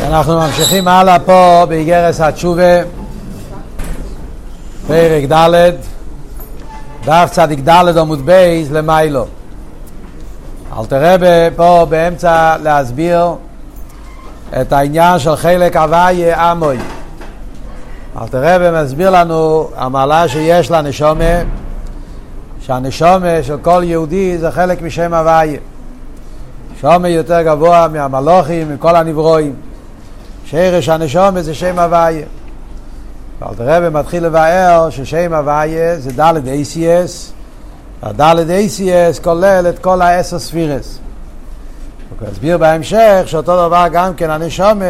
אנחנו ממשיכים הלאה פה באיגרס התשובה, פרק ד', דף צדיק ד' עמוד בייס למיילו. אלטר רבי פה באמצע להסביר את העניין של חלק הוויה עמוי. אלטר רבי מסביר לנו המעלה שיש לנשומה, שהנשומה של כל יהודי זה חלק משם הוויה. שומה יותר גבוה מהמלוכים, מכל הנברואים. שרש הנשומה זה שם הוויה. ואלתר רבי מתחיל לבאר ששם הוויה זה דלת ACS, והדלת ACS כולל את כל העשר ספירס. הוא הסביר בהמשך שאותו דבר גם כן הנשומה,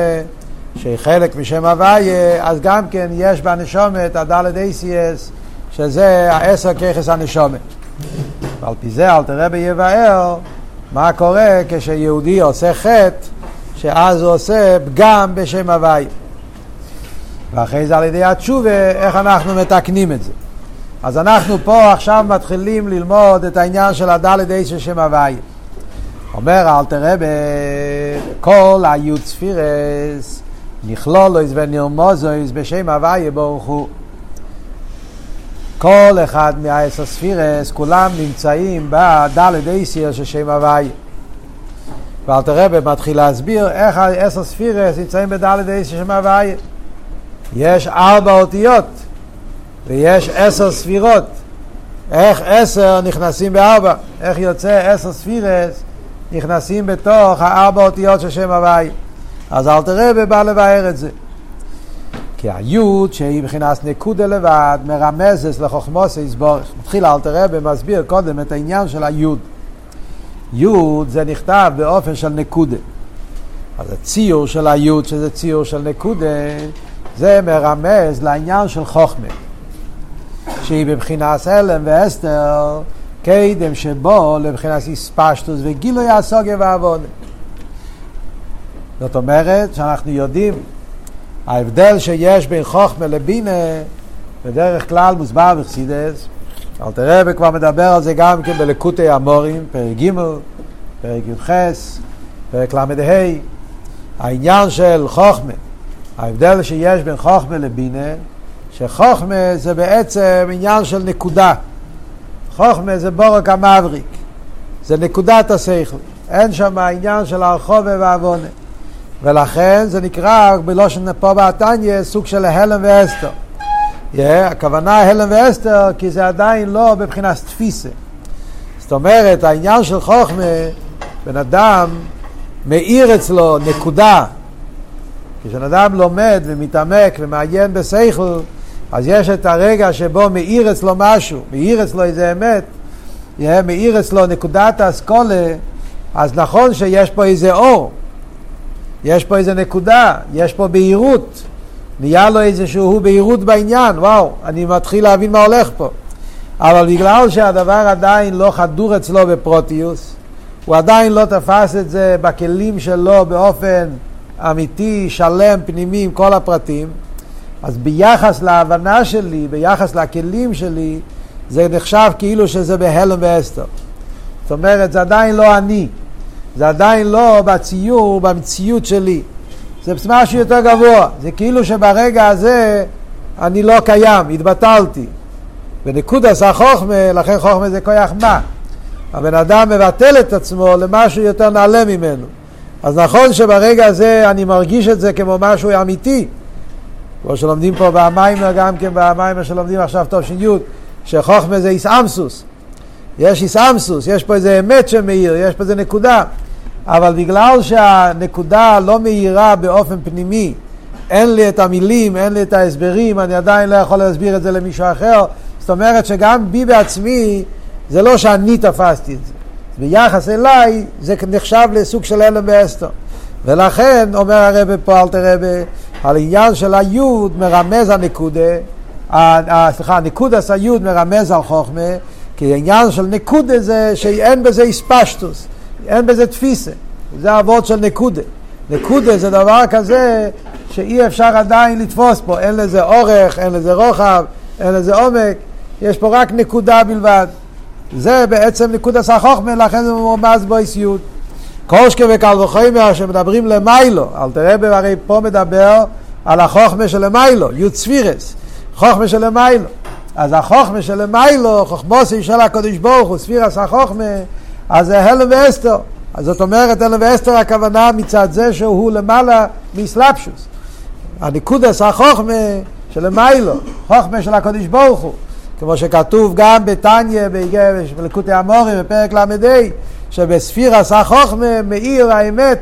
שהיא חלק משם הוויה, אז גם כן יש בנשומה את הדלת ACS, שזה העשר ככס הנשומה. ועל פי זה אלתר רבי יבאר מה קורה כשיהודי עושה חטא שאז הוא עושה פגם בשם הוואי. ואחרי זה על ידי התשובה, איך אנחנו מתקנים את זה. אז אנחנו פה עכשיו מתחילים ללמוד את העניין של הדלת אי של שם הוואי. אומר אל תראה בכל היוד ספירס נכלולויס ונרמוזויס בשם הוואי ברוך הוא. כל אחד מהעשר ספירס, כולם נמצאים בדלת אייסיר של שם הוואי. ואלתר רבי מתחיל להסביר איך העשר ספירס נמצאים בדלת של שם הוואי. יש ארבע אותיות ויש עשר ספירות. איך עשר נכנסים בארבע? איך יוצא עשר ספירס נכנסים בתוך הארבע אותיות של שם הוואי? אז אלתר רבי בא לבאר את זה. כי היוד שהיא מבחינת נקודה לבד מרמזת לחוכמוס יסבורך. מתחיל אלתר רבי מסביר קודם את העניין של היוד. יוד זה נכתב באופן של נקודה. אז הציור של היוד שזה ציור של נקודה זה מרמז לעניין של חוכמה. שהיא בבחינת הלם ואסתר קדם שבו לבחינת איספשטוס וגילוי הסוגיה והעבודה. זאת אומרת שאנחנו יודעים ההבדל שיש בין חוכמה לבינה בדרך כלל מוסבר בחסידס. אלתר רבי כבר מדבר על זה גם כן בלקוטי המורים, פרק ג', פרק י"ח, פרק ל"ה. העניין של חוכמה, ההבדל שיש בין חוכמה לבינה, שחוכמה זה בעצם עניין של נקודה. חוכמה זה בורק המבריק, זה נקודת השכל. אין שם עניין של הרחובה והעוונה. ולכן זה נקרא בלושן פה בעתניה סוג של הלם ואסתר. Yeah, הכוונה הלם ואסתר כי זה עדיין לא בבחינת תפיסה. זאת אומרת העניין של חוכמה, בן אדם מאיר אצלו נקודה. כשבן אדם לומד ומתעמק ומעיין בשכל, אז יש את הרגע שבו מאיר אצלו משהו, מאיר אצלו איזה אמת, yeah, מאיר אצלו נקודת האסכולה, אז נכון שיש פה איזה אור. יש פה איזה נקודה, יש פה בהירות, נהיה לו איזשהו בהירות בעניין, וואו, אני מתחיל להבין מה הולך פה. אבל בגלל שהדבר עדיין לא חדור אצלו בפרוטיוס, הוא עדיין לא תפס את זה בכלים שלו באופן אמיתי, שלם, פנימי, עם כל הפרטים, אז ביחס להבנה שלי, ביחס לכלים שלי, זה נחשב כאילו שזה בהלם ואסתר. זאת אומרת, זה עדיין לא אני. זה עדיין לא בציור, במציאות שלי. זה משהו יותר גבוה. זה כאילו שברגע הזה אני לא קיים, התבטלתי. בנקוד עשה חוכמה, לכן חוכמה זה כוח מה. הבן אדם מבטל את עצמו למשהו יותר נעלה ממנו. אז נכון שברגע הזה אני מרגיש את זה כמו משהו אמיתי. כמו שלומדים פה במיימר, גם כן במיימר שלומדים עכשיו טוב ש"י, שחוכמה זה איסאמסוס. יש איסאמסוס, יש פה איזה אמת שמאיר, יש פה איזה נקודה. אבל בגלל שהנקודה לא מאירה באופן פנימי, אין לי את המילים, אין לי את ההסברים, אני עדיין לא יכול להסביר את זה למישהו אחר. זאת אומרת שגם בי בעצמי, זה לא שאני תפסתי את זה. ביחס אליי זה נחשב לסוג של הלם ואסתר. ולכן אומר הרב פה, אל תראה, על עניין של היוד מרמז הנקודה, סליחה, נקודס היוד מרמז על חוכמה, כי העניין של נקודה זה שאין בזה איספשטוס. אין בזה תפיסה, זה אבות של נקודה. נקודה זה דבר כזה שאי אפשר עדיין לתפוס פה, אין לזה אורך, אין לזה רוחב, אין לזה עומק, יש פה רק נקודה בלבד. זה בעצם נקודה סחוכמה, לכן זה מרומז בו איסיות. קושקה וקל וחומר שמדברים למיילו, אל תראה הרי פה מדבר על החוכמה של למיילו, י' ספירס, חוכמה של למיילו. אז החוכמה של למיילו, חוכמוסי של הקדוש ברוך הוא, ספירס החוכמה, אז זה הלם ואסתר. אז זאת אומרת, הלם ואסתר הכוונה מצד זה שהוא למעלה מסלפשוס. הניקודס החוכמה של למיילו, חוכמה של הקדוש ברוך הוא. כמו שכתוב גם בתניא, בלקוטי המורים, בפרק ל"ה, שבספירס החוכמה מאיר האמת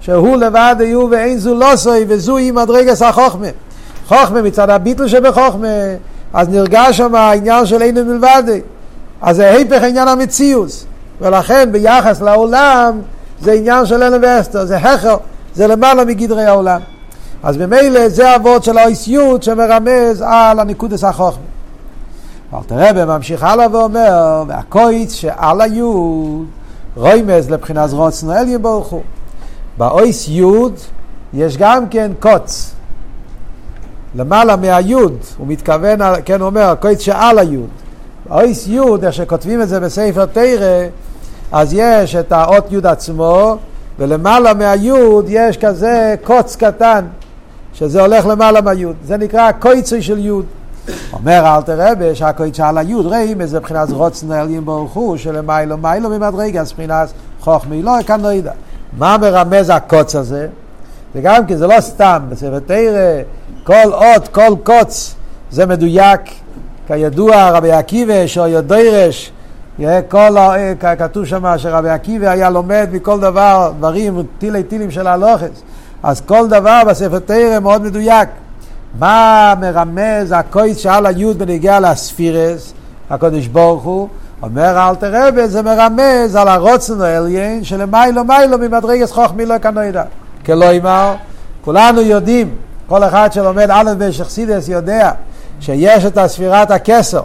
שהוא לבד היו ואין זו לא סוי וזוהי מדרגס החוכמה. חוכמה מצד הביטל שבחוכמה, אז נרגש שם העניין של אין מלבד. אז זה היפך עניין המציאוס. ולכן ביחס לעולם זה עניין של אלן ואסתר, זה הכר, זה למעלה מגדרי העולם. אז ממילא זה אבות של האיסיות שמרמז על הניקודס החוכמה. אבל תראה בממשיך הלאה ואומר, והקויץ שעל היוד רוימז לבחינת רוצנו אל ברוך. באויס יוד יש גם כן קוץ. למעלה מהיוד, הוא מתכוון, כן הוא אומר, קוץ שעל היוד. באויס יוד, איך שכותבים את זה בספר תרא, אז יש את האות יוד עצמו, ולמעלה מהיוד יש כזה קוץ קטן, שזה הולך למעלה מהיוד. זה נקרא קויצוי של יוד. אומר אלתר רבי שהקויצה שעל היוד ראים איזה מבחינת רוצנו עליין ברוך שלמיילו מיילו ממדרגה מבחינת חוכמי לא לא ידע מה מרמז הקוץ הזה זה גם כי זה לא סתם בספר תרא כל אות כל קוץ זה מדויק כידוע רבי עקיבא שאויה דוירש כל, כתוב שם שרבי עקיבא היה לומד מכל דבר דברים טילי טילים של הלוכס. אז כל דבר בספר תרא מאוד מדויק. מה מרמז הקויץ שעל היוד בנגיע לספירס, הקודש ברוך הוא, אומר אל תרבה, זה מרמז על הרוצן העליין שלמיילו מיילו ממדרגס חוכמי לא כנוידע. כלומר, כולנו יודעים, כל אחד שלומד א' בשכסידס יודע שיש את הספירת הכסר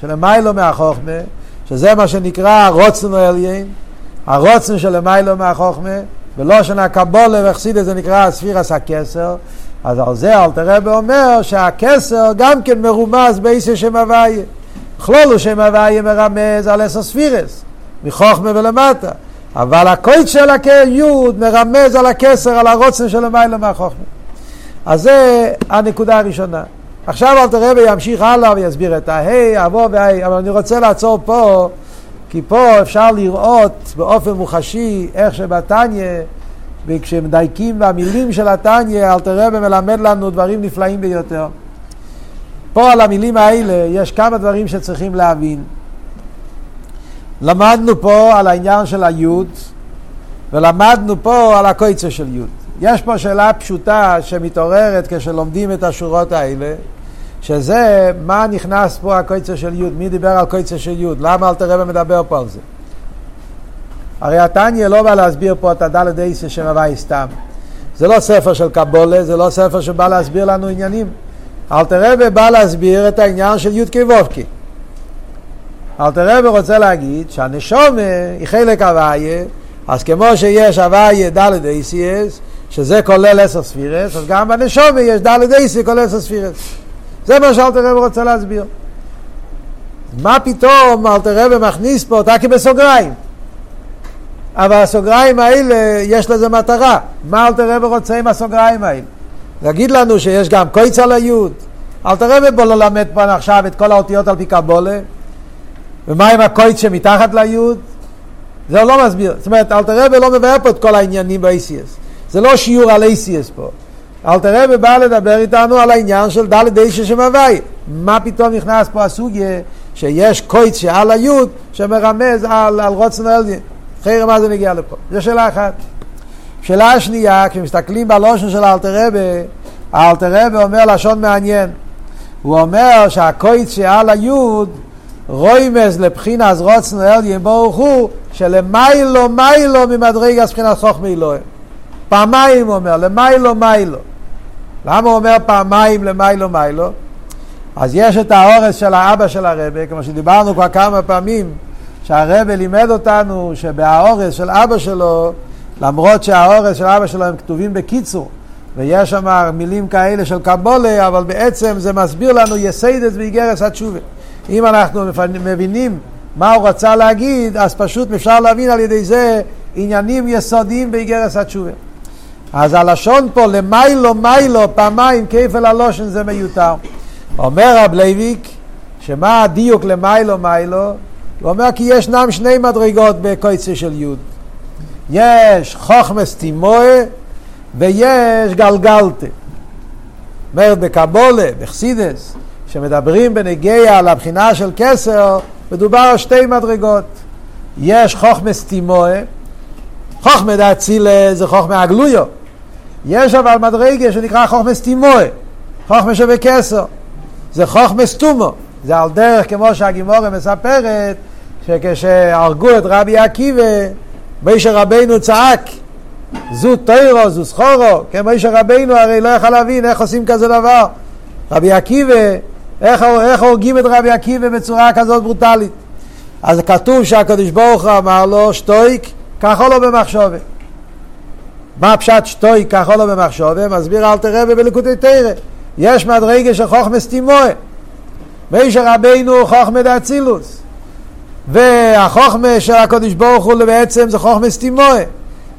שלמיילו מהחוכמה, שזה מה שנקרא הרוצן העליין, הרוצן שלמיילו מהחוכמה, בלושן הקבולה וחסידס זה נקרא ספירס הכסר, אז על זה אלתר רבי אומר שהכסר גם כן מרומז באיסר שם הוויה. כלולו שם הוויה מרמז על עשר ספירס, מחוכמה ולמטה. אבל הקויץ של היוד מרמז על הכסר, על הרוצן של המילה מהחוכמה. אז זה הנקודה הראשונה. עכשיו אלתר רבי ימשיך הלאה ויסביר את ההי, אבוא והי, אבל אני רוצה לעצור פה, כי פה אפשר לראות באופן מוחשי איך שבתניא וכשמדייקים במילים של התניא, אלתר רבי מלמד לנו דברים נפלאים ביותר. פה על המילים האלה יש כמה דברים שצריכים להבין. למדנו פה על העניין של היוד, ולמדנו פה על הקויצה של יוד. יש פה שאלה פשוטה שמתעוררת כשלומדים את השורות האלה, שזה מה נכנס פה הקויצה של יוד, מי דיבר על קויצה של יוד, למה אלתר רבי מדבר פה על זה. הרי התניא לא בא להסביר פה את הדלת אייסה של הוואי סתם. זה לא ספר של קבולה, זה לא ספר שבא להסביר לנו עניינים. אלתר רבי בא להסביר את העניין של י"ק ו"ק. אלתר רבי רוצה להגיד שהנשומה היא חלק הוויה, אז כמו שיש הוויה דלת אייסיאס, שזה כולל עשר ספירס, אז גם בנשומה יש דלת אייסי כולל עשר ספירס. זה מה שאלתר רבי רוצה להסביר. מה פתאום אלתר רבי מכניס פה אותה כבסוגריים? אבל הסוגריים האלה, יש לזה מטרה. מה אלתר רבי רוצה עם הסוגריים האלה? להגיד לנו שיש גם קויץ על היוד. אלתר רבי בוא ללמד פה עכשיו את כל האותיות על פי קבולה. ומה עם הקויץ שמתחת ליוד? זה לא מסביר. זאת אומרת, אלתר רבי לא מבאר פה את כל העניינים ב-ACS. זה לא שיעור על ACS פה. אלתר רבי בא לדבר איתנו על העניין של דלת אישה שמוואי. מה פתאום נכנס פה הסוגיה שיש קויץ שעל היוד שמרמז על, על רוצן אלדין. חיירה מה זה מגיע לפה? זו שאלה אחת. שאלה שנייה, כשמסתכלים בלושן של אלתר רבי, האלתר רבי אומר לשון מעניין. הוא אומר שהקויץ שעל היוד רוימס לבחינס רוצנו אליים ברוך הוא שלמיילו מיילו ממדרגס בחינת חוכמי אלוהים. פעמיים הוא אומר, למיילו מיילו. למה הוא אומר פעמיים למיילו מיילו? אז יש את האורס של האבא של הרבי, כמו שדיברנו כבר כמה פעמים, שהרבה לימד אותנו שבהאורס של אבא שלו, למרות שהאורס של אבא שלו הם כתובים בקיצור, ויש שם מילים כאלה של קבולה, אבל בעצם זה מסביר לנו יסיידס ואיגרס התשובה. אם אנחנו מבינים מה הוא רצה להגיד, אז פשוט אפשר להבין על ידי זה עניינים יסודיים באיגרת התשובה. אז הלשון פה למעלה מעלה פעמיים כפל הלשון זה מיותר. אומר רב לייביק שמה הדיוק למעלה מעלה? הוא אומר כי ישנם שני מדרגות בקוצו של יוד. יש חוכמה סתימאה ויש גלגלתא. אומרת בקבולה, בחסידס, שמדברים בנגיע על הבחינה של כסר, מדובר על שתי מדרגות. יש חוכמס תימואה, חוכמה דאצילה זה חוכמה הגלויו. יש אבל מדרגה שנקרא חוכמס תימואה, חוכמה שבכסר. זה חוכמס תומו. זה על דרך כמו שהגימורה מספרת, שכשהרגו את רבי עקיבא, מישר רבינו צעק, זו תוירו, זו סחורו, כן, מישר רבינו הרי לא יכול להבין איך עושים כזה דבר. רבי עקיבא, איך, איך הורגים את רבי עקיבא בצורה כזאת ברוטלית. אז כתוב שהקדוש ברוך הוא אמר לו, שטויק, ככה לא במחשובת. מה פשט שטויק, ככה לא במחשובת? מסביר אל תראה בליקוטי תרא. יש מדרגה של חוכמס תימואה. מישר רבינו חוכמה דאצילוס. והחוכמה של הקדוש ברוך הוא בעצם זה חוכמס תימואה.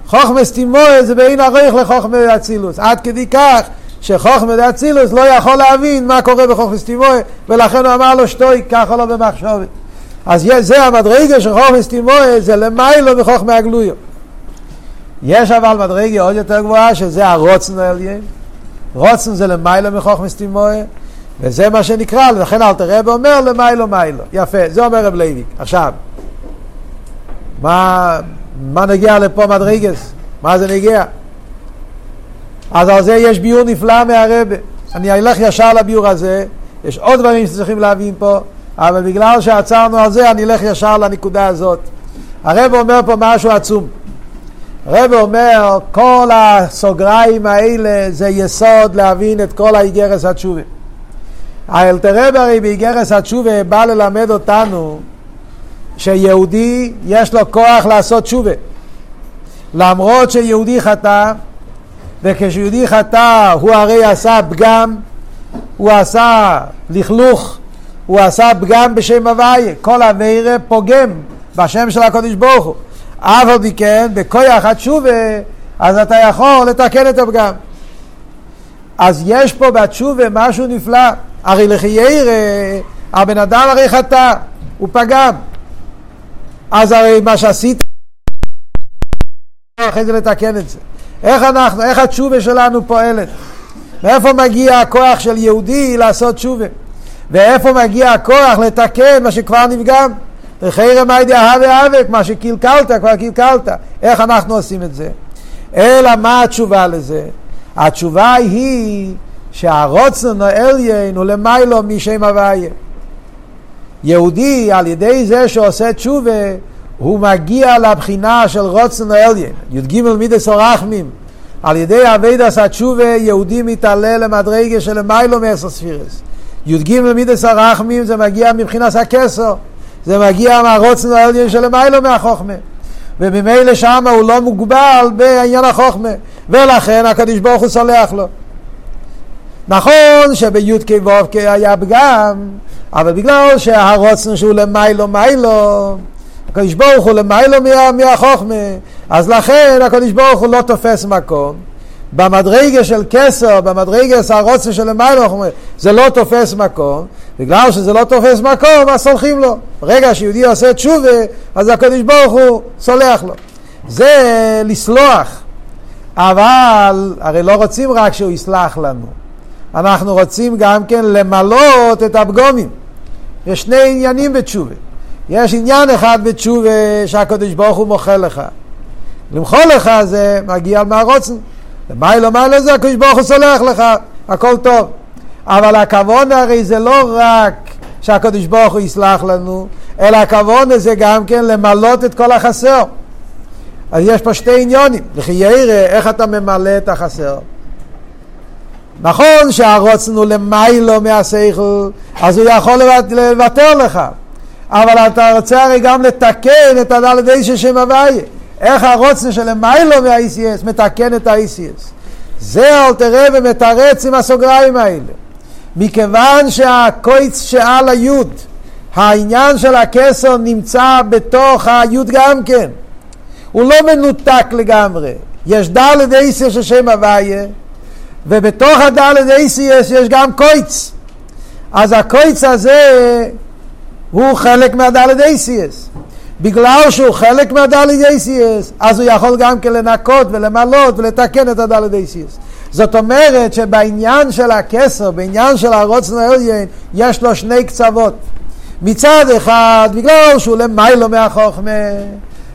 חוכמס תימואה זה בין עריך לחוכמה דאצילוס. עד כדי כך שחוכמה דאצילוס לא יכול להבין מה קורה בחוכמס תימואה, ולכן הוא אמר לו שטוי ככה לא במחשובת. אז זה המדרגה של חוכמס תימואה, זה למיילו מחוכמה הגלויו. יש אבל מדרגה עוד יותר גבוהה, שזה הרוצן העליין. רוצן זה למיילו מחוכמס תימואה, וזה מה שנקרא, לכן אלתר רב אומר למיילו מיילו. יפה, זה אומר רב לייביק. עכשיו, מה, מה נגיע לפה מדרגס? מה זה נגיע? אז על זה יש ביור נפלא מהרבה. אני אלך ישר לביור הזה, יש עוד דברים שצריכים להבין פה, אבל בגלל שעצרנו על זה, אני אלך ישר לנקודה הזאת. הרב אומר פה משהו עצום. הרב אומר, כל הסוגריים האלה זה יסוד להבין את כל האיגרס התשובה. האלתרב הרי באיגרס התשובה בא ללמד אותנו שיהודי יש לו כוח לעשות תשובה. למרות שיהודי חטא, וכשיהודי חטא הוא הרי עשה פגם, הוא עשה לכלוך, הוא עשה פגם בשם הוויה, כל אבירה פוגם בשם של הקדוש ברוך הוא. אף על פי כן, בכוח התשובה, אז אתה יכול לתקן את הפגם. אז יש פה בתשובה משהו נפלא. הרי לחיירא, הבן אדם הרי חטא, הוא פגם. אז הרי מה שעשית, אחרי זה לתקן את זה. איך אנחנו, איך התשובה שלנו פועלת? מאיפה מגיע הכוח של יהודי לעשות תשובה? ואיפה מגיע הכוח לתקן מה שכבר נפגם? וחרם מיידי אהבה אבק, מה שקלקלת, כבר קלקלת. איך אנחנו עושים את זה? אלא מה התשובה לזה? התשובה היא שהרוצן העליין הוא למיילו משם הוויה. יהודי על ידי זה שעושה תשובה הוא מגיע לבחינה של רוצן העליין. י"ג מידס הרחמים על ידי אבידס התשובה יהודי מתעלה למדרגה של למיילו מעשר ספירס. י"ג מידס הרחמים זה מגיע מבחינת הכסר. זה מגיע מהרוצן העליון של למיילו מהחוכמה. וממילא שם הוא לא מוגבל בעניין החוכמה, ולכן הקדוש ברוך הוא סולח לו. נכון שבי"ק ו"ק היה פגם, אבל בגלל שהרוצן שהוא למיילו מיילו, הקדוש ברוך הוא למיילו מה, מהחוכמה, אז לכן הקדוש ברוך הוא לא תופס מקום. במדרגה של כסר, במדרגה של הרוצן של למיילו, זה לא תופס מקום, בגלל שזה לא תופס מקום, אז סולחים לו. ברגע שיהודי עושה תשובה, אז הקדוש ברוך הוא סולח לו. זה לסלוח. אבל הרי לא רוצים רק שהוא יסלח לנו. אנחנו רוצים גם כן למלות את הפגומים. יש שני עניינים בתשובה. יש עניין אחד בתשובה שהקדוש ברוך הוא מוחל לך. למחול לך זה מגיע מהרוצן. למה לא לזה הקדוש ברוך הוא סולח לך, הכל טוב. אבל הכוון הרי זה לא רק שהקדוש ברוך הוא יסלח לנו, אלא הכוון זה גם כן למלות את כל החסר. אז יש פה שתי עניונים. לכי ירא, איך אתה ממלא את החסר? נכון שהרוצן הוא למיילו מהשכל, אז הוא יכול לוותר לך. אבל אתה רוצה הרי גם לתקן את הדלת אישה שם הוויה. איך הרוצן של למיילו מה-ICS מתקן את ה-ICS. זה אל תראה ומתרץ עם הסוגריים האלה. מכיוון שהקויץ שעל היוד, העניין של הכסר נמצא בתוך היוד גם כן. הוא לא מנותק לגמרי. יש דלת אייסיה של שם הוויה, ובתוך הדלת אייסיה יש גם קויץ. אז הקויץ הזה הוא חלק מהדלת אייסיאס. בגלל שהוא חלק מהדלת אייסיאס, אז הוא יכול גם כן לנקות ולמלות ולתקן את הדלת אייסיאס. זאת אומרת שבעניין של הכסר, בעניין של הרוצן העליין, יש לו שני קצוות. מצד אחד, בגלל שהוא למיילו מהחוכמה,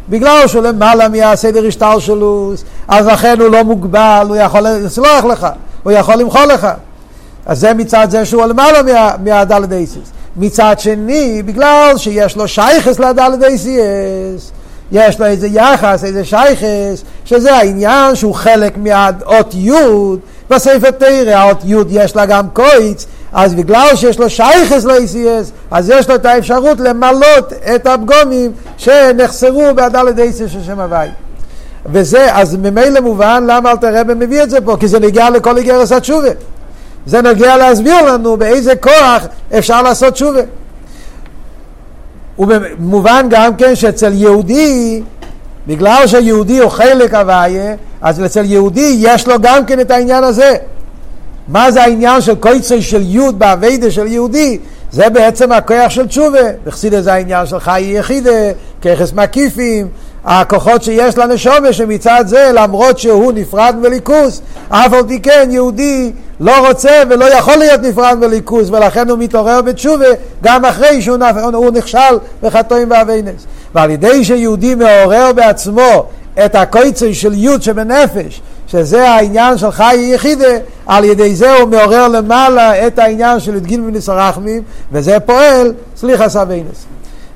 בגלל שהוא למעלה מהסדר השטר שלו, אז לכן הוא לא מוגבל, הוא יכול לסלוח לך, הוא יכול למחול לך. אז זה מצד זה שהוא למעלה מה, מהדלת אייסיס. מצד שני, בגלל שיש לו שייכס לדלת אייסיס, יש לו איזה יחס, איזה שייכס, שזה העניין שהוא חלק מהאות י' בספר תרא, האות י' יש לה גם קויץ, אז בגלל שיש לו שייכס ל-ACS, אז יש לו את האפשרות למלות את הפגומים שנחסרו בהדלת ACS של שם הוואי. וזה, אז ממילא מובן למה אל תראה מביא את זה פה, כי זה נגיע לכל איגרס התשובה. זה נגיע להסביר לנו באיזה כוח אפשר לעשות תשובה. ומובן גם כן שאצל יהודי, בגלל שיהודי הוא חלק הוויה, אז אצל יהודי יש לו גם כן את העניין הזה. מה זה העניין של קויצוי של יוד באביידה של יהודי? זה בעצם הכוח של תשובה. בחסידה זה העניין של חיי יחידה, ככס מקיפים, הכוחות שיש לנשומה שמצד זה למרות שהוא נפרד מליכוס, אף על פי כן יהודי לא רוצה ולא יכול להיות נפרד מליכוס ולכן הוא מתעורר בתשובה גם אחרי שהוא נכשל בחטאים ואביינס. ועל ידי שיהודי מעורר בעצמו את הקויצוי של יוד שבנפש שזה העניין של חי יחידה, על ידי זה הוא מעורר למעלה את העניין של י"ג וניסרחמים, וזה פועל סליחה סביינס.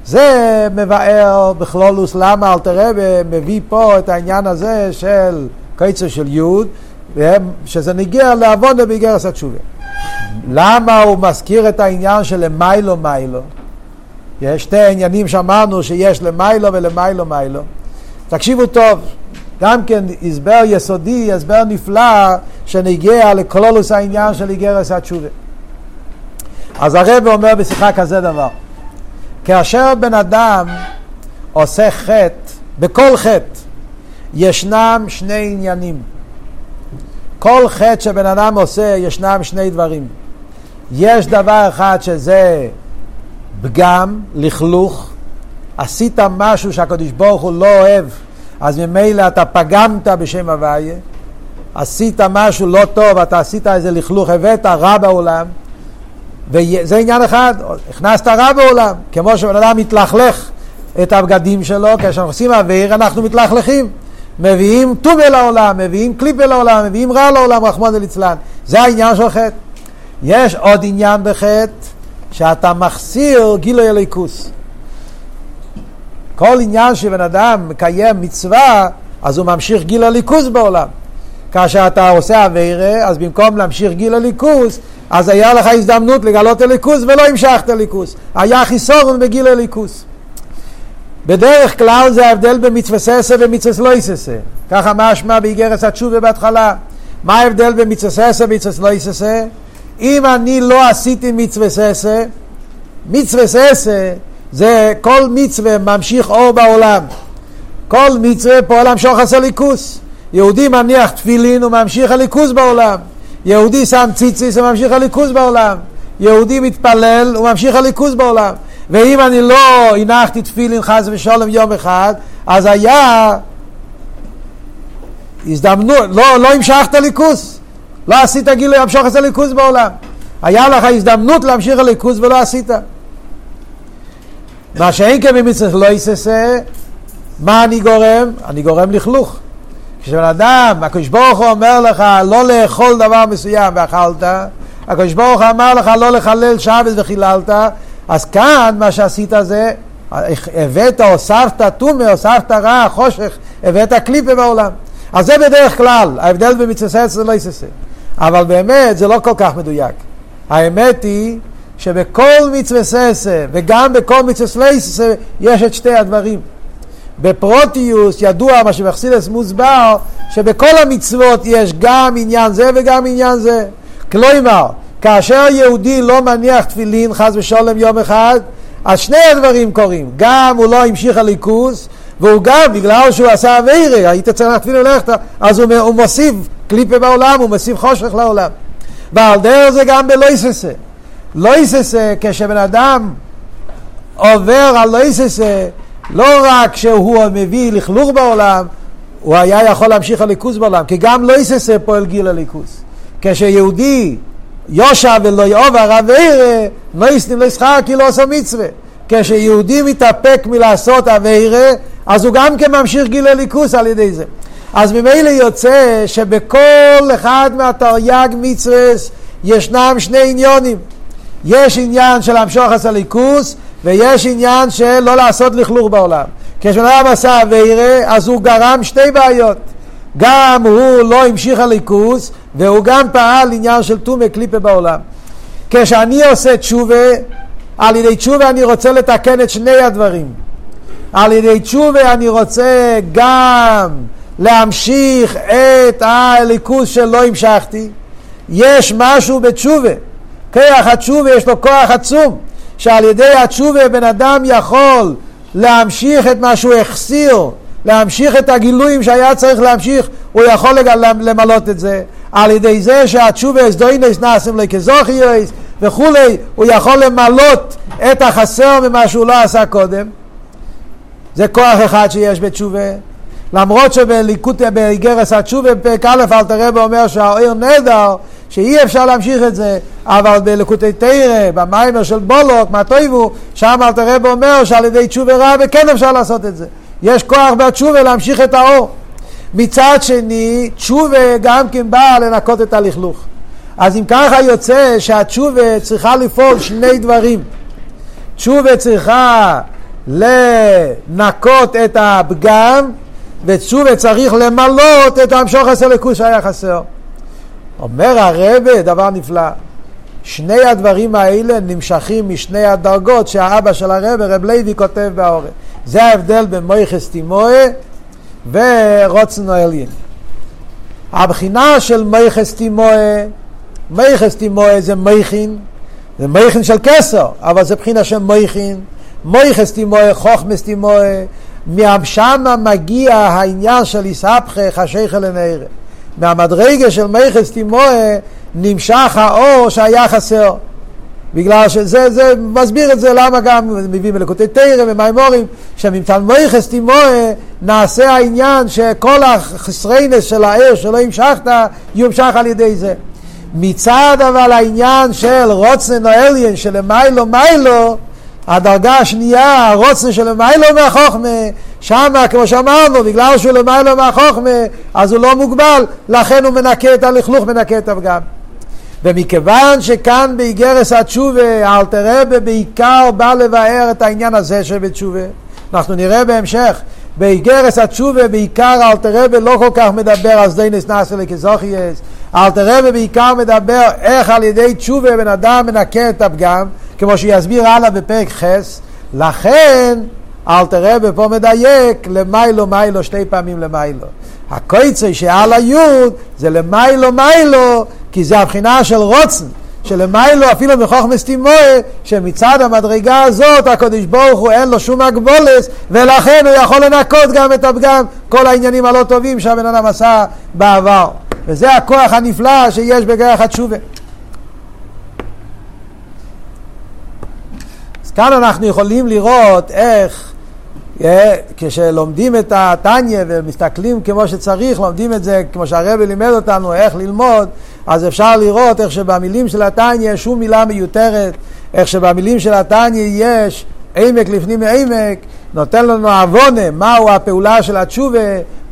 זה מבאר בכלולוס למה אלתר רבי מביא פה את העניין הזה של קיצר של יוד, שזה נגיע לעבודה באיגרס התשובה. למה הוא מזכיר את העניין של למיילו מיילו? יש שתי עניינים שאמרנו שיש למיילו ולמיילו מיילו. תקשיבו טוב, גם כן הסבר יסודי, הסבר נפלא, שנגיע לכלולוס העניין של איגרס התשובה. אז הרב אומר בשיחה כזה דבר, כאשר בן אדם עושה חטא, בכל חטא ישנם שני עניינים. כל חטא שבן אדם עושה ישנם שני דברים. יש דבר אחד שזה פגם, לכלוך, עשית משהו שהקדוש ברוך הוא לא אוהב, אז ממילא אתה פגמת בשם הוויה, עשית משהו לא טוב, אתה עשית איזה לכלוך, הבאת רע בעולם, וזה עניין אחד, הכנסת רע בעולם, כמו שבן אדם מתלכלך את הבגדים שלו, כשאנחנו עושים אוויר אנחנו מתלכלכים. מביאים טובה לעולם, מביאים קליפה לעולם, מביאים רע לעולם, רחמון ליצלן. זה העניין של חטא. יש עוד עניין בחטא, שאתה מחסיר גילוי הליכוס. כל עניין שבן אדם מקיים מצווה, אז הוא ממשיך גיל הליכוס בעולם. כאשר אתה עושה אווירה, אז במקום להמשיך גיל הליכוס, אז היה לך הזדמנות לגלות הליכוס ולא המשכת הליכוס. היה חיסורון בגיל הליכוס. בדרך כלל זה ההבדל במצווה ססה ומצווה לא ססה. ככה משמע באיגרס התשובה בהתחלה. מה ההבדל במצווה ססה ומצווה לא ססה? אם אני לא עשיתי מצווה ססה, מצווה ססה זה כל מצווה ממשיך אור בעולם. כל מצווה פועל המשוך עשה ליכוס. יהודי מניח תפילין וממשיך הליכוס בעולם. יהודי שם ציציס וממשיך הליכוס בעולם. יהודי מתפלל וממשיך הליכוס בעולם. ואם אני לא הנחתי תפילין חס ושלום יום אחד, אז היה הזדמנות, לא, לא המשכת ליכוס. לא עשית גילוי המשוך עשה ליכוס בעולם. היה לך הזדמנות להמשיך הליכוס ולא עשית. מה שאין כן במצרך לא יססה, מה אני גורם? אני גורם לכלוך. כשבן אדם, הקדוש ברוך הוא אומר לך לא לאכול דבר מסוים ואכלת, הקדוש ברוך הוא אמר לך לא לחלל שבת וחיללת, אז כאן מה שעשית זה, הבאת, הוספת טומא, הוספת רע, חושך, הבאת קליפה בעולם. אז זה בדרך כלל, ההבדל במצווה ססה לא יססה. אבל באמת זה לא כל כך מדויק. האמת היא שבכל מצווה ססה וגם בכל מצווה סלייסה יש את שתי הדברים. בפרוטיוס ידוע מה שבחסידס מוסבר שבכל המצוות יש גם עניין זה וגם עניין זה. כלומר, כאשר יהודי לא מניח תפילין חס ושלום יום אחד, אז שני הדברים קורים, גם הוא לא המשיך הליכוס והוא גם, בגלל שהוא עשה אביירה, היית צריך להטביל ולכת, אז הוא, הוא מוסיף קליפה בעולם, הוא מוסיף חושך לעולם. ועל דרך זה גם בלויססה. לויססה, כשבן אדם עובר על לויססה, לא רק שהוא מביא לכלוך בעולם, הוא היה יכול להמשיך הליכוס בעולם, כי גם לויססה פועל גיל הליכוס. כשיהודי יושע ולא יעובר אביירה, לא יסנים לא כי לא עושה מצווה. כשיהודי מתאפק מלעשות אביירה, אז הוא גם כן ממשיך גיל הליכוס על ידי זה. אז ממילא יוצא שבכל אחד מהתרי"ג מצווה ישנם שני עניונים. יש עניין של המשוך עשה ליכוס ויש עניין של לא לעשות לכלוך בעולם. כשבן אדם עשה אביירה אז הוא גרם שתי בעיות. גם הוא לא המשיך הליכוס והוא גם פעל עניין של טומא קליפה בעולם. כשאני עושה תשובה, על ידי תשובה אני רוצה לתקן את שני הדברים. על ידי תשובה אני רוצה גם להמשיך את הליכוס שלא המשכתי. יש משהו בתשובה. כוח התשובה יש לו כוח עצום, שעל ידי התשובה בן אדם יכול להמשיך את מה שהוא החסיר, להמשיך את הגילויים שהיה צריך להמשיך, הוא יכול למלות את זה. על ידי זה שהתשובה אסדוינס נעשים לי כזוכיוס וכולי, הוא יכול למלות את החסר ממה שהוא לא עשה קודם. זה כוח אחד שיש בתשובה. למרות שבליקוט, באיגרס התשובה בפרק א' אלתר רב אומר שהאויר נהדר שאי אפשר להמשיך את זה, אבל בלקוטי תרא, במיימר של בולוק, מה טויבו, שם אלתר רב אומר שעל ידי תשובה רבה כן אפשר לעשות את זה. יש כוח בתשובה להמשיך את האור. מצד שני, תשובה גם כן באה לנקות את הלכלוך. אז אם ככה יוצא שהתשובה צריכה לפעול שני דברים. תשובה צריכה לנקות את הפגם, ותשובה צריך למלות את המשוך הסלקוס שהיה חסר. אומר הרבה דבר נפלא. שני הדברים האלה נמשכים משני הדרגות שהאבא של הרבה, רב לוי, כותב בעורף. זה ההבדל בין מויכס תימואה ורוצנו עליין. הבחינה של מייחס תימואה, מייחס תימואה זה מייכין, זה מייכין של כסר, אבל זה בחינה של מייכין, מייחס תימואה, חוכמס תימואה, משם מגיע העניין של איסהפכה חשיכה לנערה. מהמדרגה של מייחס תימואה נמשך האור שהיה חסר. בגלל שזה זה, מסביר את זה למה גם מביאים מלקוטי תרא ומימורים שממצל מויכס תימואה נעשה העניין שכל החסריינס של הער שלא המשכת יומשך על ידי זה. מצד אבל העניין של רוצן או אליין של מיילו מיילו הדרגה השנייה, הרוצן של מיילו מהחוכמה, שמה כמו שאמרנו, בגלל שהוא למיילו מהחוכמה, אז הוא לא מוגבל, לכן הוא מנקה את הלכלוך, מנקה את הפגם. ומכיוון שכאן באיגרס התשובה אלתר רבה בעיקר בא לבאר את העניין הזה שבתשובה אנחנו נראה בהמשך באיגרס התשובה בעיקר אלתר רבה לא כל כך מדבר על סדיינס נאסר לכזוכייס אלתר רבה בעיקר מדבר איך על ידי תשובה בן אדם מנקה את הפגם כמו שיסביר הלאה בפרק חס. לכן אלתר רבה פה מדייק למיילו מיילו שתי פעמים למיילו הקויצה שעל היוד זה למיילו מיילו כי זה הבחינה של רוצן, שלמיילו אפילו מחוכמס תימואה, שמצד המדרגה הזאת הקדוש ברוך הוא אין לו שום הגבולס, ולכן הוא יכול לנקות גם את הפגם, כל העניינים הלא טובים שהבן אדם עשה בעבר. וזה הכוח הנפלא שיש בגרך התשובה. אז כאן אנחנו יכולים לראות איך כשלומדים את התניא ומסתכלים כמו שצריך, לומדים את זה כמו שהרבי לימד אותנו איך ללמוד, אז אפשר לראות איך שבמילים של התניא שום מילה מיותרת, איך שבמילים של התניא יש עמק לפנים מעמק, נותן לנו עוונה, מהו הפעולה של התשובה,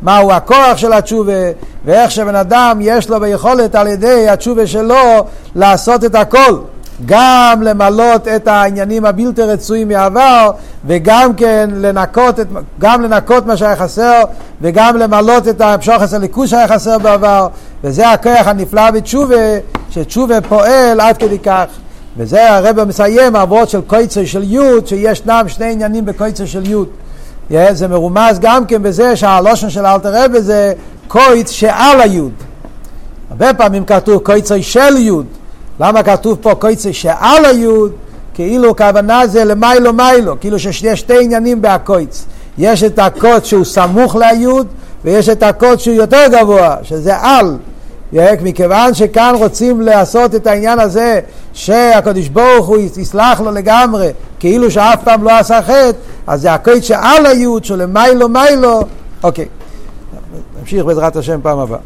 מהו הכוח של התשובה, ואיך שבן אדם יש לו ביכולת על ידי התשובה שלו לעשות את הכל. גם למלות את העניינים הבלתי רצויים מעבר וגם כן לנקות, את, גם לנקות מה שהיה חסר וגם למלות את המשוחס הליכוז שהיה חסר בעבר וזה הכוח הנפלא בתשובה שתשובה פועל עד כדי כך. וזה הרב מסיים העבוד של קויצר של יוד שישנם שני עניינים בקויצר של יוד. yeah, זה מרומז גם כן בזה שהלושן של אלתר רבי זה קויץ שעל היוד. הרבה פעמים כתוב קויצר של יוד למה כתוב פה קויצה שעל היוד? כאילו הכוונה זה למיילו מיילו, כאילו שיש שתי עניינים בהקויץ. יש את הקוד שהוא סמוך ליוד, ויש את הקוד שהוא יותר גבוה, שזה על. מכיוון שכאן רוצים לעשות את העניין הזה שהקדוש ברוך הוא יסלח לו לגמרי כאילו שאף פעם לא עשה חטא אז זה הקוד שעל היוד שלמיילו מיילו אוקיי נמשיך בעזרת השם פעם הבאה